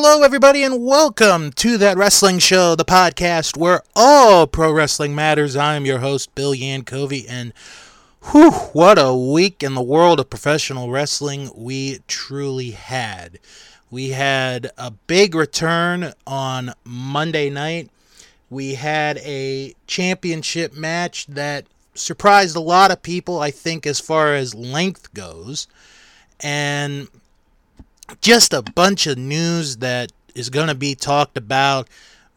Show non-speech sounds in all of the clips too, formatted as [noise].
Hello, everybody, and welcome to That Wrestling Show, the podcast where all pro wrestling matters. I am your host, Bill Yankovi, and whew, what a week in the world of professional wrestling we truly had. We had a big return on Monday night. We had a championship match that surprised a lot of people, I think, as far as length goes. And just a bunch of news that is going to be talked about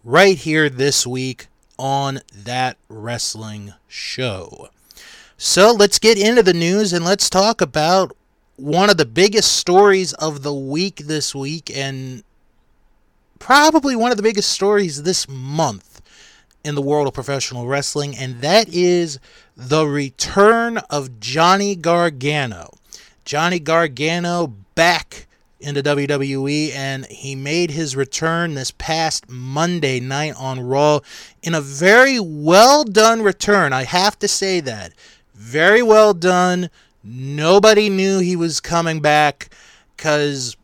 right here this week on that wrestling show. So let's get into the news and let's talk about one of the biggest stories of the week this week and probably one of the biggest stories this month in the world of professional wrestling, and that is the return of Johnny Gargano. Johnny Gargano back into WWE, and he made his return this past Monday night on Raw in a very well done return. I have to say that. Very well done. Nobody knew he was coming back because,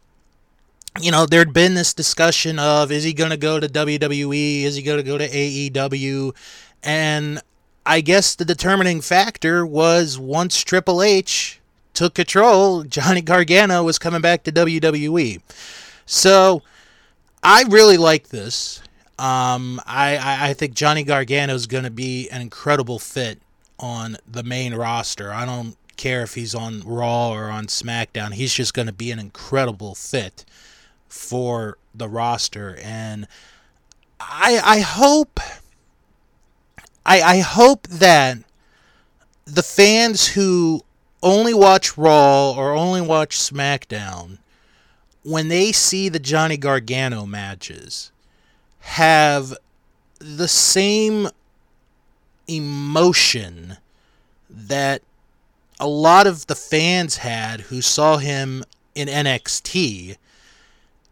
you know, there'd been this discussion of is he going to go to WWE? Is he going to go to AEW? And I guess the determining factor was once Triple H took control, Johnny Gargano was coming back to WWE. So I really like this. Um, I, I, think Johnny Gargano is going to be an incredible fit on the main roster. I don't care if he's on Raw or on SmackDown. He's just going to be an incredible fit for the roster. And I, I hope. I, I hope that the fans who only watch Raw or only watch SmackDown, when they see the Johnny Gargano matches, have the same emotion that a lot of the fans had who saw him in NXT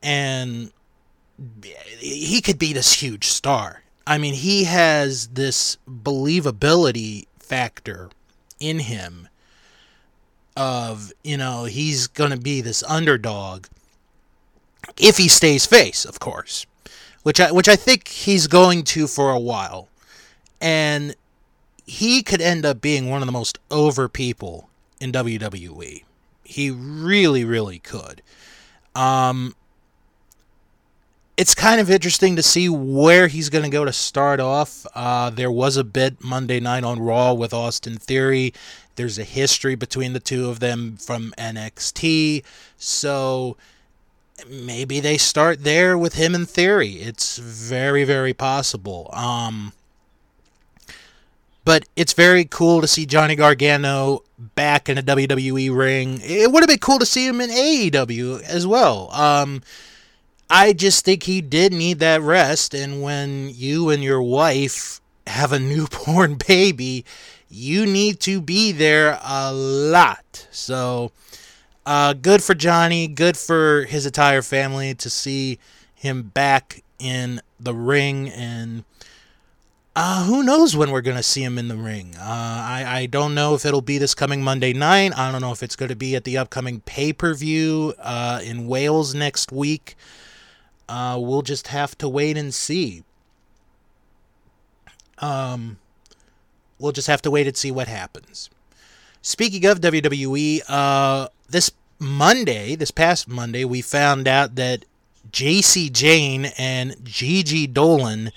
and he could be this huge star. I mean, he has this believability factor in him of you know he's going to be this underdog if he stays face, of course, which I which I think he's going to for a while, and he could end up being one of the most over people in WWE. He really, really could. Um, it's kind of interesting to see where he's going to go to start off. Uh, there was a bit Monday night on Raw with Austin Theory. There's a history between the two of them from NXT. So maybe they start there with him in Theory. It's very, very possible. Um, but it's very cool to see Johnny Gargano back in a WWE ring. It would have been cool to see him in AEW as well. Um, I just think he did need that rest. And when you and your wife have a [laughs] newborn baby, you need to be there a lot. So, uh, good for Johnny. Good for his entire family to see him back in the ring. And uh, who knows when we're going to see him in the ring? Uh, I, I don't know if it'll be this coming Monday night. I don't know if it's going to be at the upcoming pay per view uh, in Wales next week. Uh, we'll just have to wait and see. Um, we'll just have to wait and see what happens. Speaking of WWE, uh, this Monday, this past Monday, we found out that Jacy Jayne and Gigi Dolan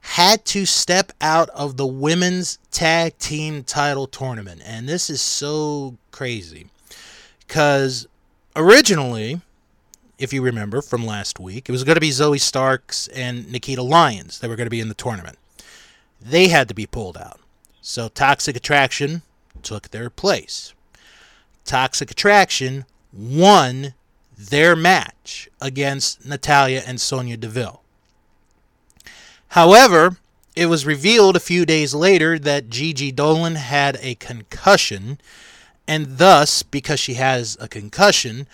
had to step out of the women's tag team title tournament. And this is so crazy because originally if you remember from last week. It was going to be Zoey Starks and Nikita Lyons that were going to be in the tournament. They had to be pulled out. So Toxic Attraction took their place. Toxic Attraction won their match against Natalya and Sonya Deville. However, it was revealed a few days later that Gigi Dolan had a concussion, and thus, because she has a concussion,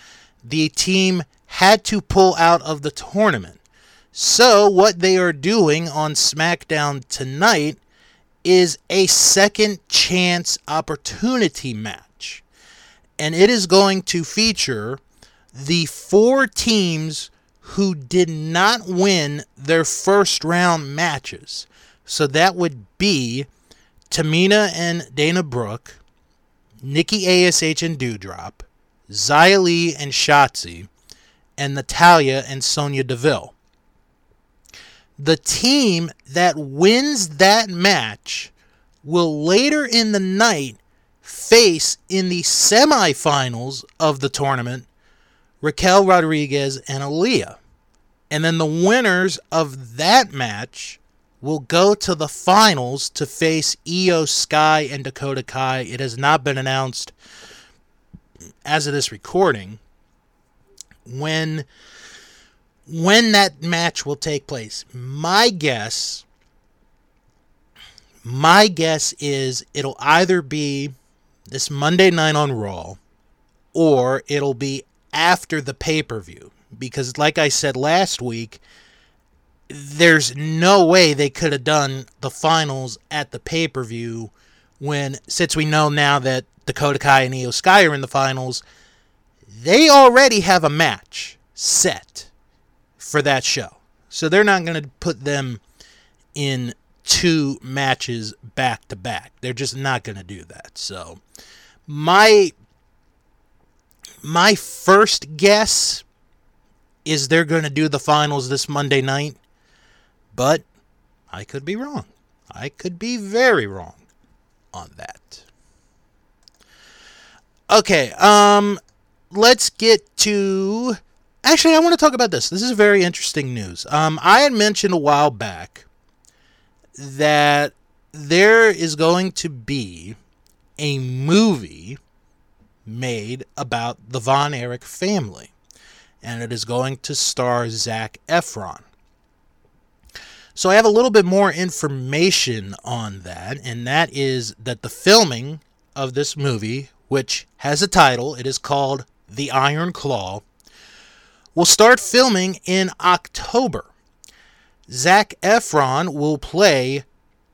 the team had to pull out of the tournament. So, what they are doing on SmackDown tonight is a second chance opportunity match. And it is going to feature the four teams who did not win their first round matches. So that would be Tamina and Dana Brooke, Nikki ASH and Doudrop, Xia Li and Shotzi, and Natalya and Sonya Deville. The team that wins that match will later in the night face in the semifinals of the tournament Raquel Rodriguez and Aliyah. And then the winners of that match will go to the finals to face Iyo Sky and Dakota Kai. It has not been announced as of this recording when when that match will take place. My guess my guess is it'll either be this Monday night on Raw or it'll be after the pay-per-view because like I said last week there's no way they could have done the finals at the pay-per-view when since we know now that Dakota Kai and Iyo Sky are in the finals they already have a match set for that show. So they're not going to put them in two matches back to back. They're just not going to do that. So my my first guess is they're going to do the finals this Monday night, but I could be wrong. I could be very wrong on that. Okay, um let's get to Actually, I want to talk about this. This is very interesting news. Um, I had mentioned a while back that there is going to be a movie made about the Von Erich family, and it is going to star Zac Efron. So I have a little bit more information on that, and that is that the filming of this movie, which has a title, it is called The Iron Claw will start filming in October. Zac Efron will play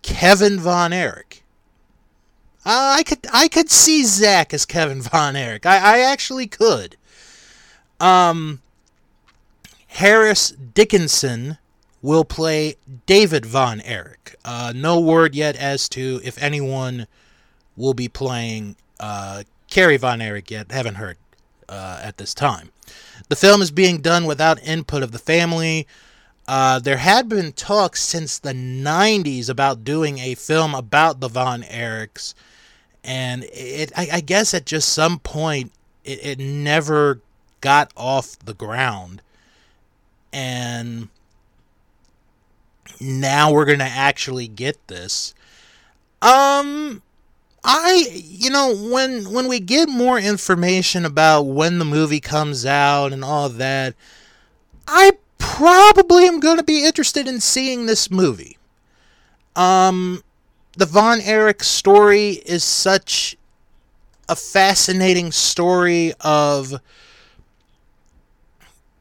Kevin Von Erich. Uh, I could I could see Zac as Kevin [laughs] Von Erich. I, I actually could. Um, Harris Dickinson will play David Von Erich. Uh, no word yet as to if anyone will be playing uh, Kerry Von Erich yet. Haven't heard uh, at this time. The film is being done without input of the family. Uh, there had been talks since the 90s about doing a film about the Von Erichs, and it, I, I guess at just some point it, it never got off the ground. And now we're going to actually get this. Um, I you know when when we get more information about when the movie comes out and all that, I probably am going to be interested in seeing this movie. Um the Von Erich story is such a fascinating story of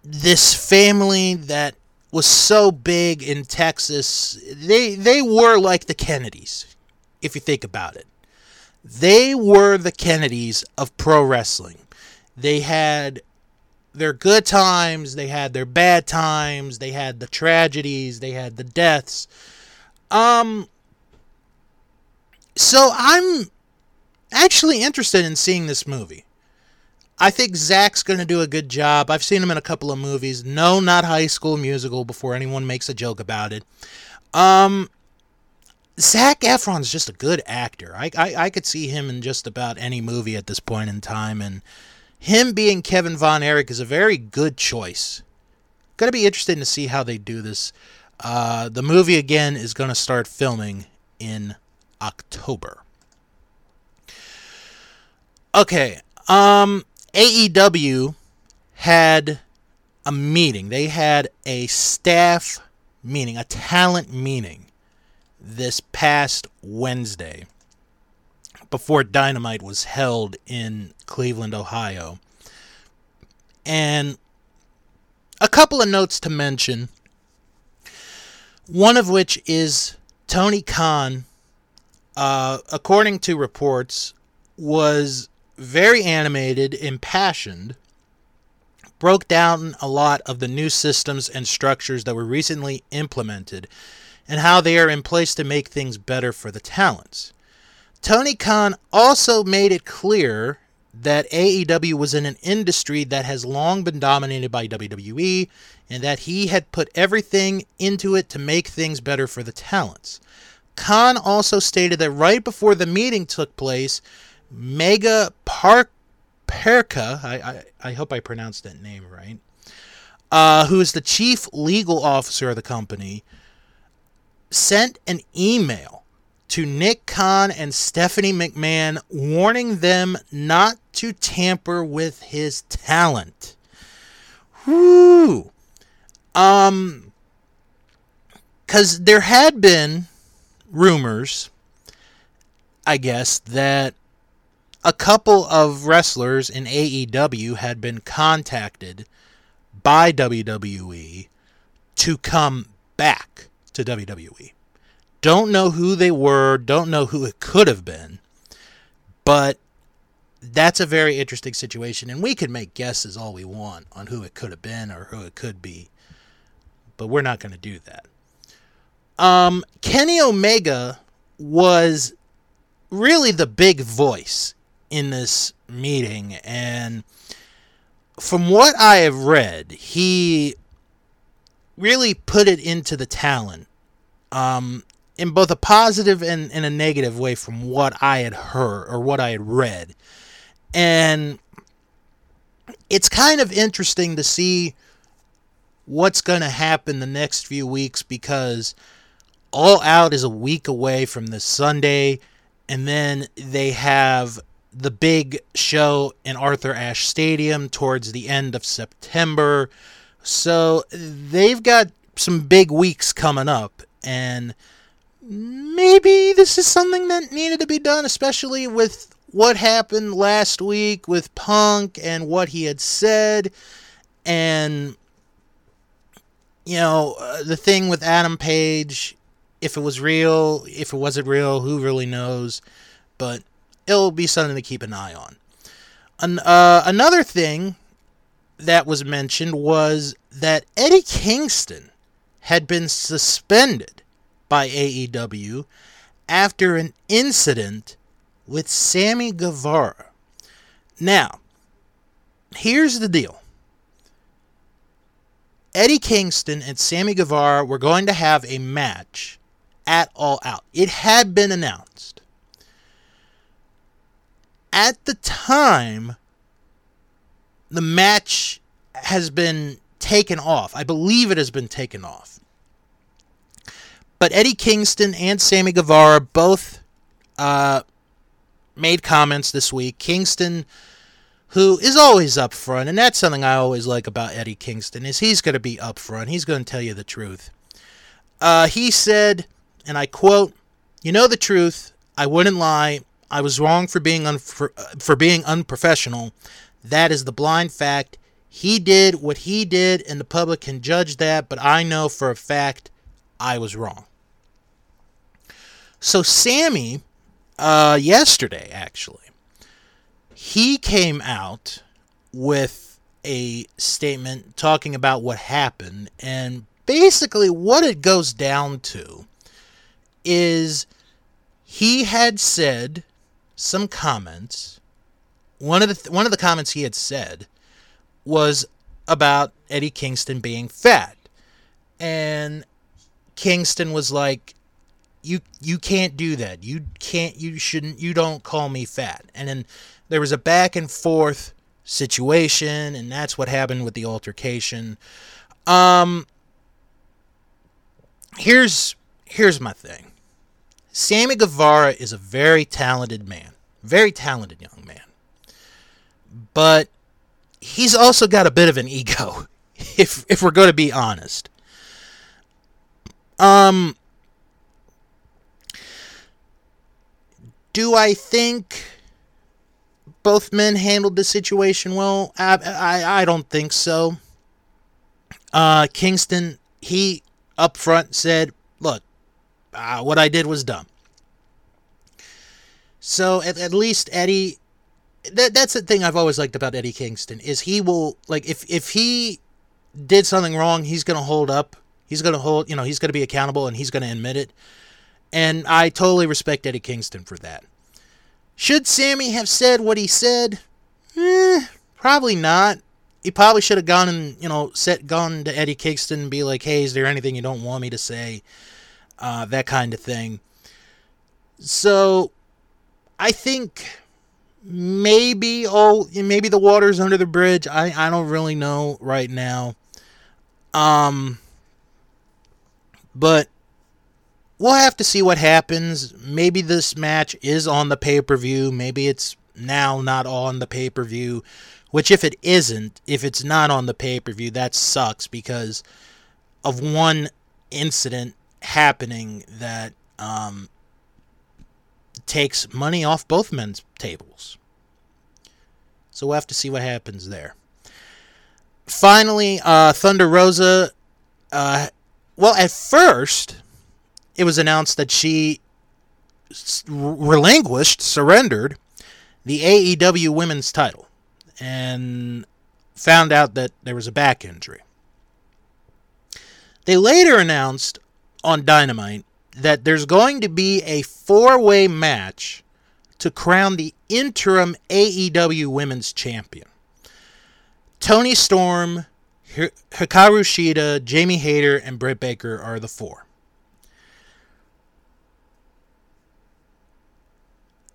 this family that was so big in Texas. They they were like the Kennedys, if you think about it. They were the Kennedys of pro wrestling. They had their good times, they had their bad times, they had the tragedies, they had the deaths. Um so I'm actually interested in seeing this movie. I think Zach's going to do a good job. I've seen him in a couple of movies. No, not High School Musical before anyone makes a joke about it. Um Zac Efron's just a good actor. I, I, I could see him in just about any movie at this point in time, and him being Kevin Von Erich is a very good choice. To be interesting to see how they do this. Uh, the movie again is to start filming in October. Okay, um, AEW had a meeting. They had a staff meeting, a talent meeting this past Wednesday before Dynamite was held in Cleveland, Ohio. And a couple of notes to mention. One of which is Tony Khan, uh, according to reports, was very animated, impassioned broke down a lot of the new systems and structures that were recently implemented and how they are in place to make things better for the talents. Tony Khan also made it clear that AEW was in an industry that has long been dominated by WWE and that he had put everything into it to make things better for the talents. Khan also stated that right before the meeting took place, Megha Park Perka, I, I, I hope I pronounced that name right, uh, who is the chief legal officer of the company, sent an email to Nick Khan and Stephanie McMahon warning them not to tamper with his talent. Whoo! Um, because there had been rumors, I guess, that a couple of wrestlers in AEW had been contacted by WWE to come back to WWE. Don't know who they were, don't know who it could have been, but that's a very interesting situation, and we can make guesses all we want on who it could have been or who it could be, but we're not going to do that. Um, Kenny Omega was really the big voice in this meeting, and from what I have read, he really put it into the talent um, in both a positive and, and a negative way from what I had heard or what I had read. And it's kind of interesting to see what's going to happen the next few weeks because All Out is a week away from this Sunday, and then they have the big show in Arthur Ashe Stadium towards the end of September. So they've got some big weeks coming up, and maybe this is something that needed to be done, especially with what happened last week with Punk and what he had said, and you know uh, the thing with Adam Page. If it was real, if it wasn't real, who really knows? But it'll be something to keep an eye on. An, uh, another thing that was mentioned was that Eddie Kingston had been suspended by AEW after an incident with Sammy Guevara. Now, here's the deal. Eddie Kingston and Sammy Guevara were going to have a match at All Out. It had been announced. At the time, the match has been taken off. I believe it has been taken off. But Eddie Kingston and Sammy Guevara both uh, made comments this week. Kingston, who is always upfront, and that's something I always like about Eddie Kingston, is he's going to be upfront. He's going to tell you the truth. Uh, he said, and I quote, "You know the truth. I wouldn't lie. I was wrong for being un- for, uh, for being unprofessional. That is the blind fact. He did what he did, and the public can judge that. But I know for a fact I was wrong." So Sammy uh, yesterday, actually, he came out with a statement talking about what happened. And basically, what it goes down to is he had said some comments. One of the th- one of the comments he had said was about Eddie Kingston being fat, and Kingston was like, you you can't do that. You can't. You shouldn't. You don't call me fat. And then there was a back and forth situation, and that's what happened with the altercation. Um, here's here's my thing. Sammy Guevara is a very talented man, very talented young man, but he's also got a bit of an ego. [laughs] If if we're going to be honest. Um, Do I think both men handled the situation well? I, I, I don't think so. Uh, Kingston, he up front said, look, uh, what I did was dumb. So at, at least Eddie that that's the thing I've always liked about Eddie Kingston is he will like if if he did something wrong, he's going to hold up. He's going to hold, you know, he's going to be accountable and he's going to admit it. And I totally respect Eddie Kingston for that. Should Sammy have said what he said? Eh, probably not. He probably should have gone and, you know, set gone to Eddie Kingston and be like, hey, is there anything you don't want me to say? Uh, that kind of thing. So I think maybe oh maybe the water's under the bridge. I, I don't really know right now. Um but we'll have to see what happens. Maybe this match is on the pay-per-view. Maybe it's now not on the pay-per-view. Which if it isn't, if it's not on the pay-per-view, that sucks because of one incident happening that um, takes money off both men's tables. So we'll have to see what happens there. Finally, uh, Thunder Rosa. Uh, well, at first, it was announced that she relinquished, surrendered the AEW women's title and found out that there was a back injury. They later announced on Dynamite that there's going to be a four way match to crown the interim AEW Women's Champion. Toni Storm, Hikaru Shida, Jamie Hayter, and Britt Baker are the four.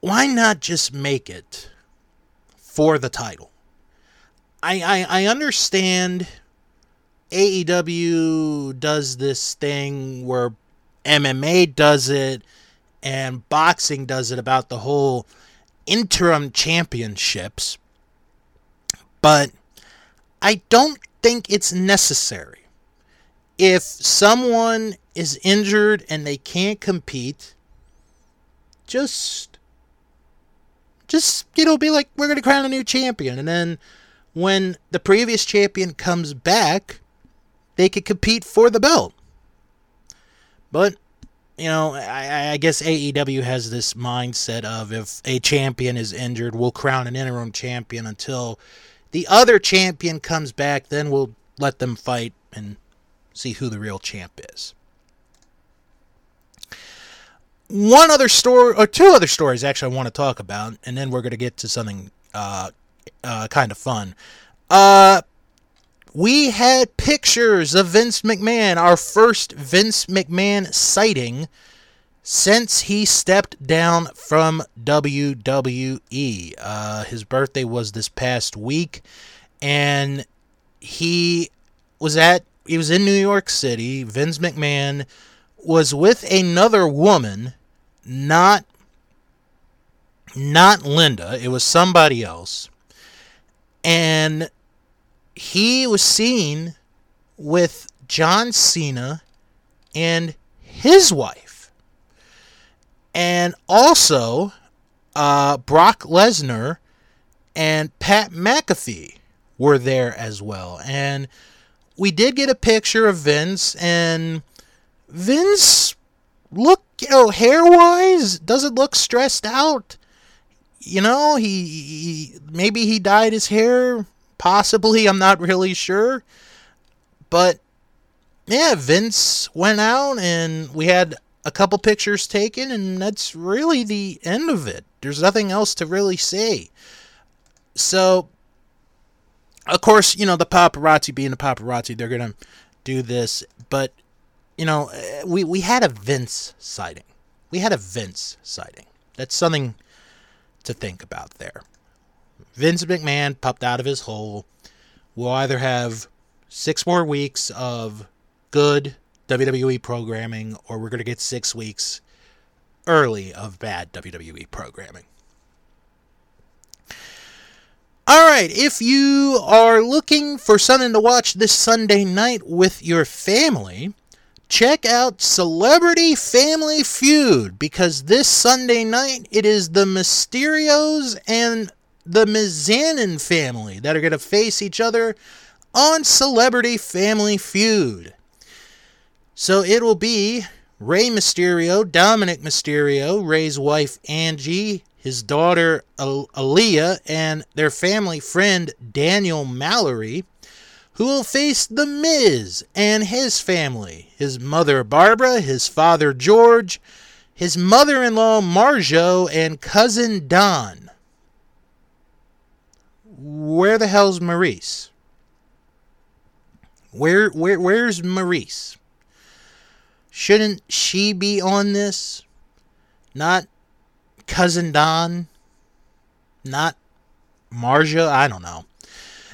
Why not just make it for the title? I, I, I understand AEW does this thing where MMA does it and boxing does it about the whole interim championships. But I don't think it's necessary. If someone is injured and they can't compete, just just you know be like we're going to crown a new champion and then when the previous champion comes back, they could compete for the belt. But you know, I, I, guess AEW has this mindset of if a champion is injured, we'll crown an interim champion until the other champion comes back. Then we'll let them fight and see who the real champ is. One other story, or two other stories, actually, I want to talk about, and then we're going to get to something uh, uh, kind of fun. Uh, we had pictures of Vince McMahon, our first Vince McMahon sighting since he stepped down from WWE. Uh, his birthday was this past week, and he was at he was in New York City. Vince McMahon was with another woman, not not Linda. It was somebody else, and he was seen with John Cena and his wife. And also, uh, Brock Lesnar and Pat McAfee were there as well. And we did get a picture of Vince, and Vince look, you know, hair wise, doesn't look stressed out. You know, he, he maybe he dyed his hair Possibly, I'm not really sure. But yeah, Vince went out and we had a couple pictures taken, and that's really the end of it. There's nothing else to really say. So, of course, you know, the paparazzi being the paparazzi, they're going to do this. But, you know, eh, we, we had a Vince sighting. We had a Vince sighting. That's something to think about there. Vince McMahon popped out of his hole. We'll either have six more weeks of good WWE programming, or we're going to get six weeks early of bad WWE programming. All right, if you are looking for something to watch this Sunday night with your family, check out Celebrity Family Feud because this Sunday night it is the Mysterios and the Mizanin family that are going to face each other on Celebrity Family Feud. So it will be Rey Mysterio, Dominic Mysterio, Rey's wife Angie, his daughter Aliyah, and their family friend Daniel Mallory, who will face The Miz and his family his mother Barbara, his father George, his mother in law Marjo, and cousin Don. Where the hell's Maryse? Where, where, where's Maryse? Shouldn't she be on this? Not cousin Don? Not Marja? I don't know.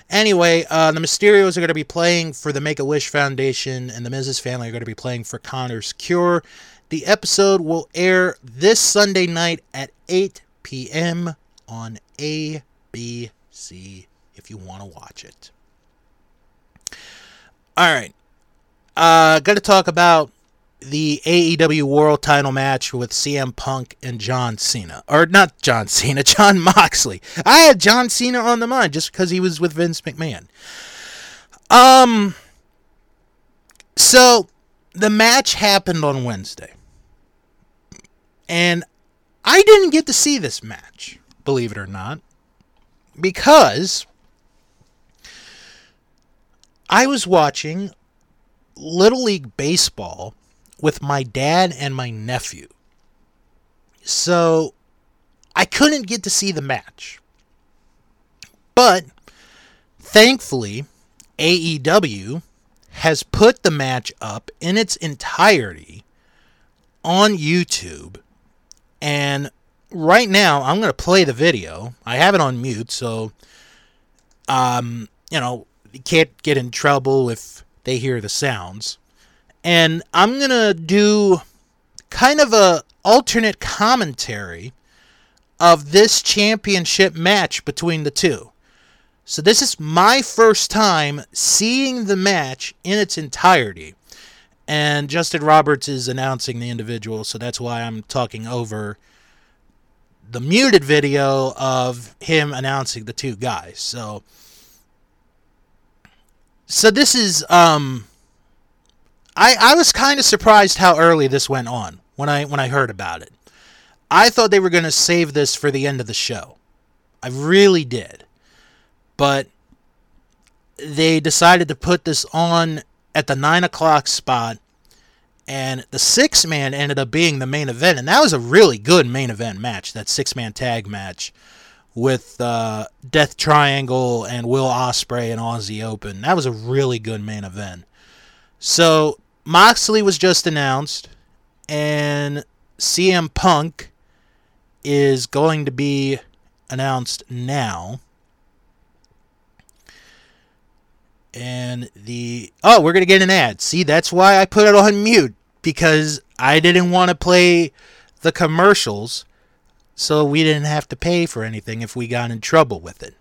Anyway, uh, the Mysterios are going to be playing for the Make a Wish Foundation, and the Miz family are going to be playing for Connor's Cure. The episode will air this Sunday night at 8 p.m. on ABC if you want to watch it. All right. Uh, got to talk about the AEW World Title match with CM Punk and John Cena, or not John [laughs] Cena, Jon Moxley. I had John Cena on the mind just because he was with Vince McMahon. Um. So the match happened on Wednesday, and I didn't get to see this match, believe it or not, because I was watching Little League Baseball with my dad and my nephew. So I couldn't get to see the match. But thankfully, AEW has put the match up in its entirety on YouTube. And right now, I'm going to play the video. I have it on mute, so, um, you know, you can't get in trouble if they hear the sounds and I'm going to do kind of a alternate commentary of this championship match between the two. So this is my first time seeing the match in its entirety. And Justin Roberts is announcing the individual, so that's why I'm talking over the muted video of him announcing the two guys. So so this is um I, I was kind of surprised how early this went on when I when I heard about it. I thought they were going to save this for the end of the show. I really did. But they decided to put this on at the 9 o'clock spot, and the six man ended up being the main event. And that was a really good main event match, that six man tag match with uh, Death Triangle and Will Ospreay and Aussie Open. That was a really good main event. So Moxley was just announced, and CM Punk is going to be announced now. And the oh, we're gonna get an ad. See, that's why I put it on mute because I didn't want to play the commercials, so we didn't have to pay for anything if we got in trouble with it.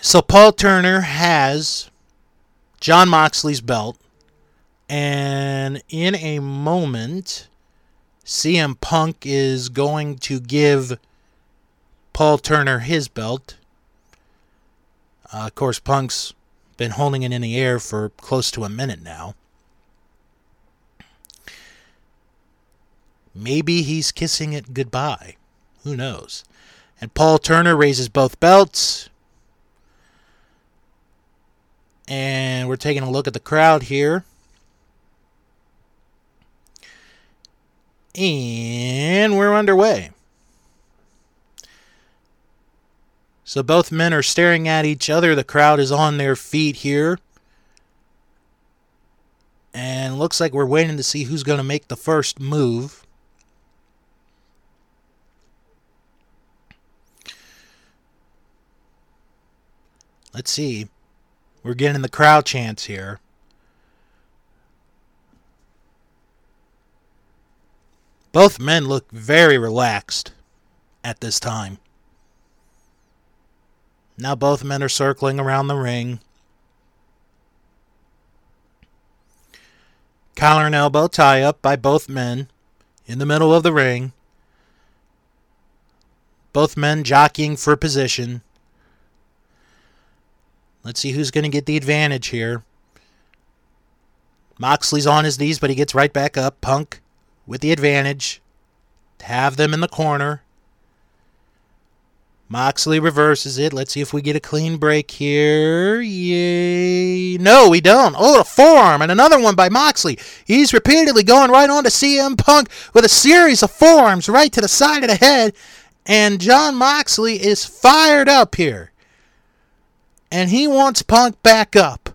So Paul Turner has Jon Moxley's belt. And in a moment, CM Punk is going to give Paul Turner his belt. Uh, of course, Punk's been holding it in the air for close to a minute now. Maybe he's kissing it goodbye. Who knows? And Paul Turner raises both belts. And we're taking a look at the crowd here. And we're underway. So both men are staring at each other. The crowd is on their feet here. And looks like we're waiting to see who's going to make the first move. Let's see. We're getting the crowd chants here. Both men look very relaxed at this time. Now both men are circling around the ring. Collar and elbow tie up by both men in the middle of the ring. Both men jockeying for position. Let's see who's going to get the advantage here. Moxley's on his knees, but he gets right back up. Punk with the advantage. have them in the corner. Moxley reverses it. Let's see if we get a clean break here. Yay. No, we don't. Oh, a forearm and another one by Moxley. He's repeatedly going right on to CM Punk with a series of forearms right to the side of the head. And Jon Moxley is fired up here. And he wants Punk back up.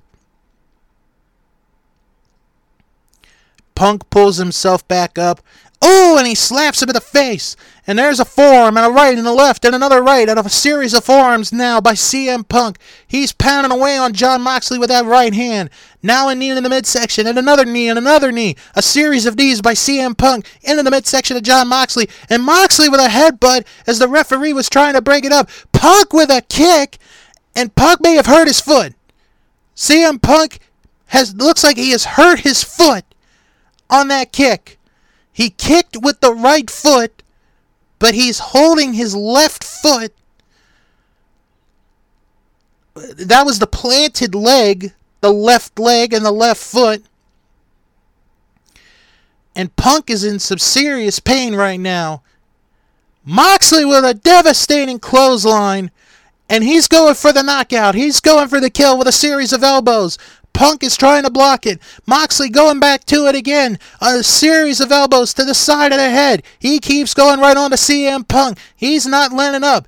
Punk pulls himself back up. Oh, and he slaps him in the face. And there's a forearm and a right and a left and another right out of a series of forearms now by CM Punk. He's pounding away on Jon Moxley with that right hand. Now a knee in the midsection and another knee and another knee. A series of knees by CM Punk into the midsection of Jon Moxley. And Moxley with a headbutt as the referee was trying to break it up. Punk with a kick. And Punk may have hurt his foot. CM Punk has looks like he has hurt his foot on that kick. He kicked with the right foot, but he's holding his left foot. That was the planted leg, the left leg and the left foot. And Punk is in some serious pain right now. Moxley with a devastating clothesline. And he's going for the knockout. He's going for the kill with a series of elbows. Punk is trying to block it. Moxley going back to it again. A series of elbows to the side of the head. He keeps going right on to CM Punk. He's not letting up.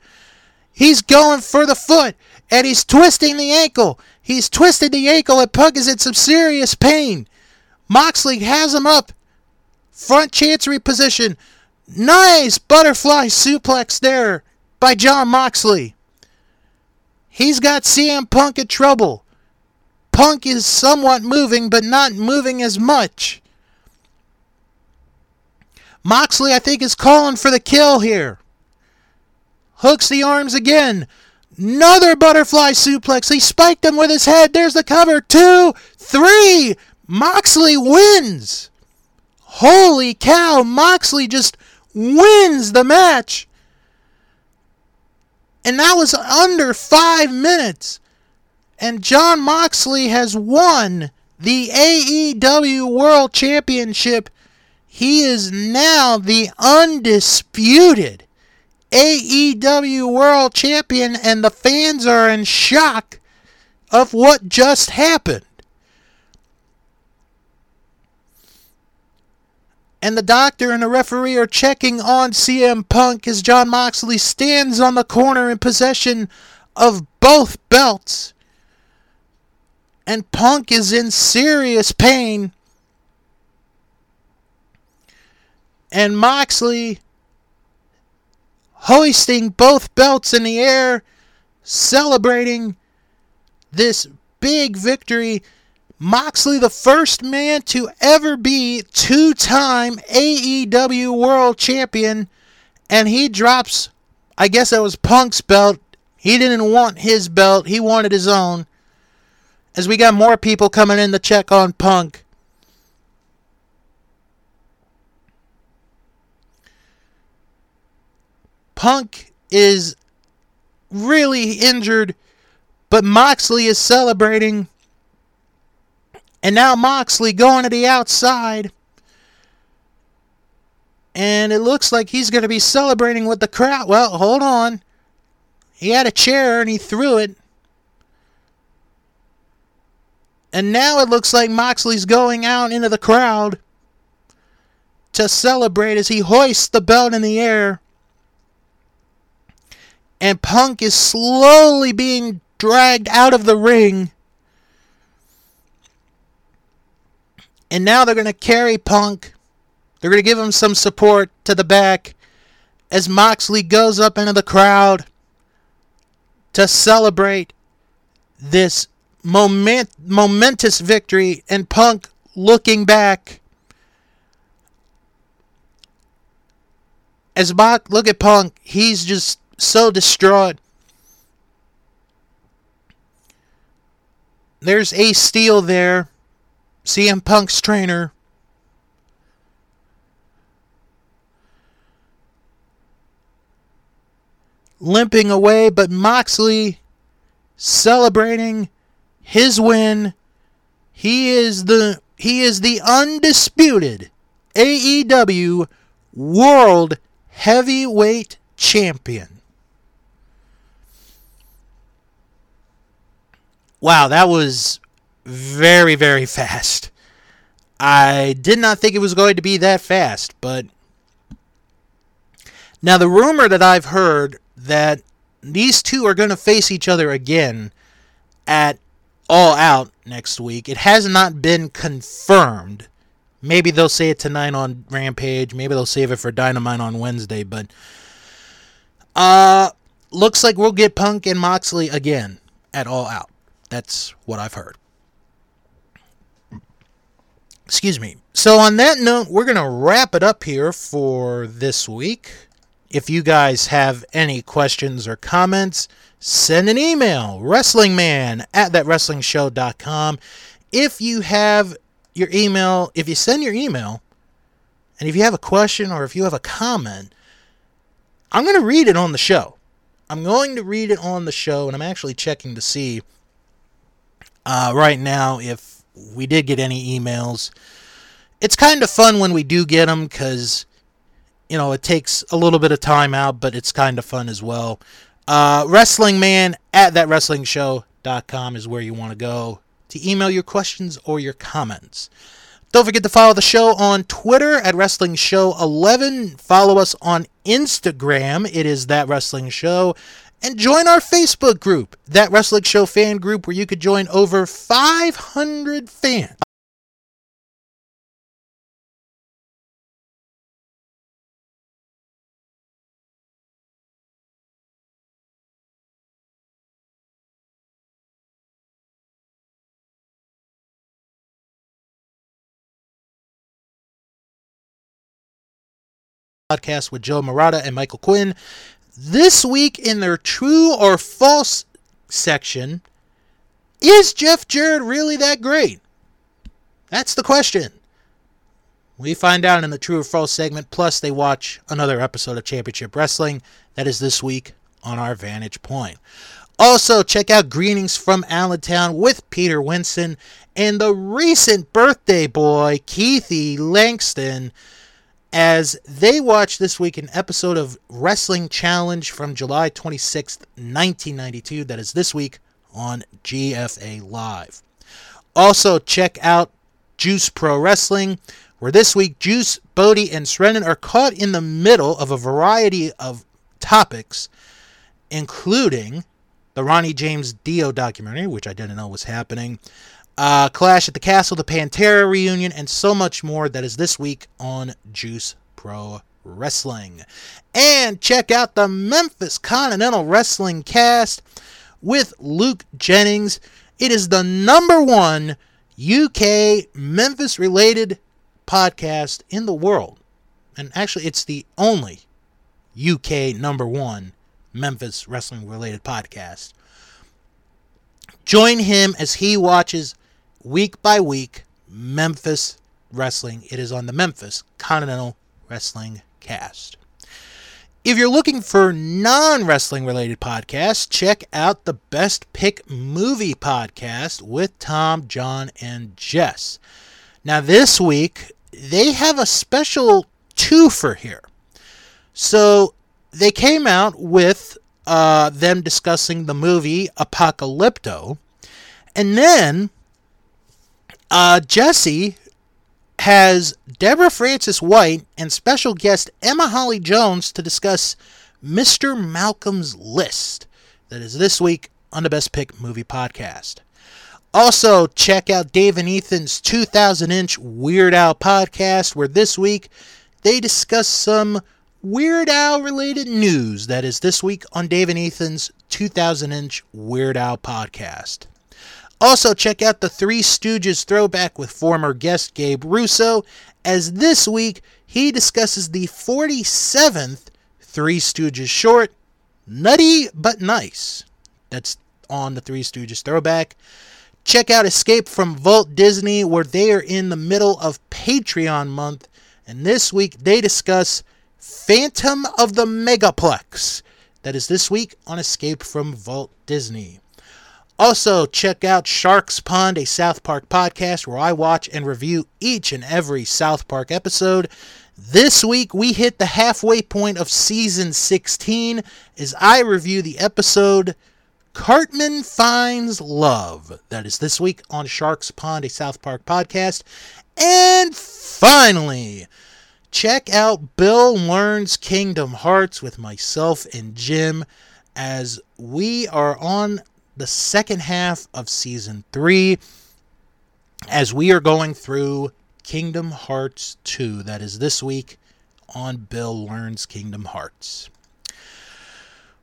He's going for the foot. And he's twisting the ankle. He's twisted the ankle, and Punk is in some serious pain. Moxley has him up. Front chancery position. Nice butterfly suplex there by Jon Moxley. He's got CM Punk in trouble. Punk is somewhat moving, but not moving as much. Moxley, I think, is calling for the kill here. Hooks the arms again. Another butterfly suplex. He spiked him with his head. There's the cover. Two, three. Moxley wins. Holy cow. Moxley just wins the match. And that was under five minutes. And Jon Moxley has won the AEW World Championship. He is now the undisputed AEW World Champion, and the fans are in shock of what just happened. And the doctor and the referee are checking on CM Punk as Jon Moxley stands on the corner in possession of both belts and Punk is in serious pain. And Moxley hoisting both belts in the air, celebrating this big victory. Moxley, the first man to ever be two time AEW World Champion, and he drops, I guess that was Punk's belt. He didn't want his belt, he wanted his own as we got more people coming in to check on Punk. Punk is really injured, but Moxley is celebrating. And now Moxley going to the outside. And it looks like he's going to be celebrating with the crowd. Well, hold on. He had a chair and he threw it. And now it looks like Moxley's going out into the crowd to celebrate as he hoists the belt in the air. And Punk is slowly being dragged out of the ring. And now they're going to carry Punk. They're going to give him some support to the back as Moxley goes up into the crowd to celebrate this moment, momentous victory, and Punk looking back. As Bach, look at Punk, he's just so distraught. There's Ace Steel there, CM Punk's trainer. Limping away, but Moxley celebrating his win. He is the he is the undisputed AEW World Heavyweight Champion. Wow, that was very, very fast. I did not think it was going to be that fast, but. Now, the rumor that I've heard that these two are going to face each other again at All Out next week, it has not been confirmed. Maybe they'll say it tonight on Rampage. Maybe they'll save it for Dynamite on Wednesday. But uh, looks like we'll get Punk and Moxley again at All Out. That's what I've heard. Excuse me. So, on that note, we're going to wrap it up here for this week. If you guys have any questions or comments, send an email wrestlingman at thatwrestlingshow.com. If you have your email, if you send your email, and if you have a question or if you have a comment, I'm going to read it on the show. I'm going to read it on the show, and I'm actually checking to see uh, right now if we did get any emails. It's kind of fun when we do get them because, you know, it takes a little bit of time out, but it's kind of fun as well. Uh, Wrestling Man at thatwrestlingshow.com is where you want to go to email your questions or your comments. Don't forget to follow the show on Twitter at Wrestling Show 11. Follow us on Instagram. It is That Wrestling Show and join our Facebook group, that Wrestling Show fan group, where you could join over 500 fans. podcast with Joe Murata and Michael Quinn. This week in their true or false section, is Jeff Jarrett really that great? That's the question. We find out in the true or false segment, plus they watch another episode of Championship Wrestling. That is this week on our Vantage Point. Also, check out Greetings from Allentown with Peter Winston and the recent birthday boy, Keithy Langston as they watch this week an episode of Wrestling Challenge from July 26th, 1992. That is this week on GFA Live. Also, check out Juice Pro Wrestling, where this week Juice, Bodie, and Srennen are caught in the middle of a variety of topics, including the Ronnie James Dio documentary, which I didn't know was happening, uh, Clash at the Castle, the Pantera reunion, and so much more that is this week on Juice Pro Wrestling. And check out the Memphis Continental Wrestling cast with Luke Jennings. It is the number one UK Memphis related podcast in the world. And actually, it's the only UK number one Memphis wrestling related podcast. Join him as he watches week by week Memphis wrestling. It is on the Memphis Continental Wrestling Cast. If you're looking for non wrestling related podcasts, check out the Best Pick Movie podcast with Tom, John, and Jess. Now, this week, they have a special twofer here. So, they came out with uh, them discussing the movie Apocalypto, and then uh, Jesse has Deborah Frances-White and special guest Emma Holly Jones to discuss Mr. Malcolm's List. That is this week on the Best Pick Movie Podcast. Also, check out Dave and Ethan's 2000 inch Weird Al podcast, where this week they discuss some Weird Al related news. That is this week on Dave and Ethan's 2000 inch Weird Al podcast. Also, check out the Three Stooges throwback with former guest Gabe Russo, as this week he discusses the 47th Three Stooges short, Nutty But Nice. That's on the Three Stooges throwback. Check out Escape from Vault Disney, where they are in the middle of Patreon month, and this week they discuss Phantom of the Megaplex. That is this week on Escape from Vault Disney. Also, check out Stark's Pond, a South Park podcast where I watch and review each and every South Park episode. This week we hit the halfway point of season 16 as I review the episode Cartman Finds Love. That is this week on Stark's Pond, a South Park podcast. And finally, check out Bill Learns Kingdom Hearts with myself and Jim as we are on the second half of season 3 as we are going through Kingdom Hearts 2. That is this week on Bill Learns Kingdom Hearts.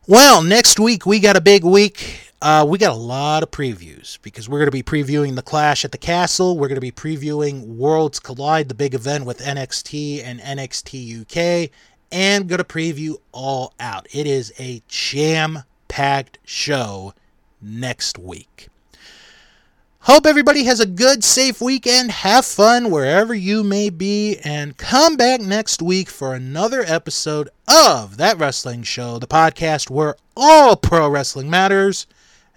Well, next week we got a big week. Uh, we got a lot of previews because we're going to be previewing the Clash at the Castle. We're going to be previewing Worlds Collide, the big event with NXT and NXT UK, and going to preview All Out. It is a jam packed show next week. Hope everybody has a good, safe weekend. Have fun wherever you may be, and come back next week for another episode of That Wrestling Show, the podcast where all pro wrestling matters.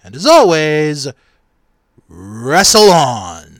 And as always, wrestle on.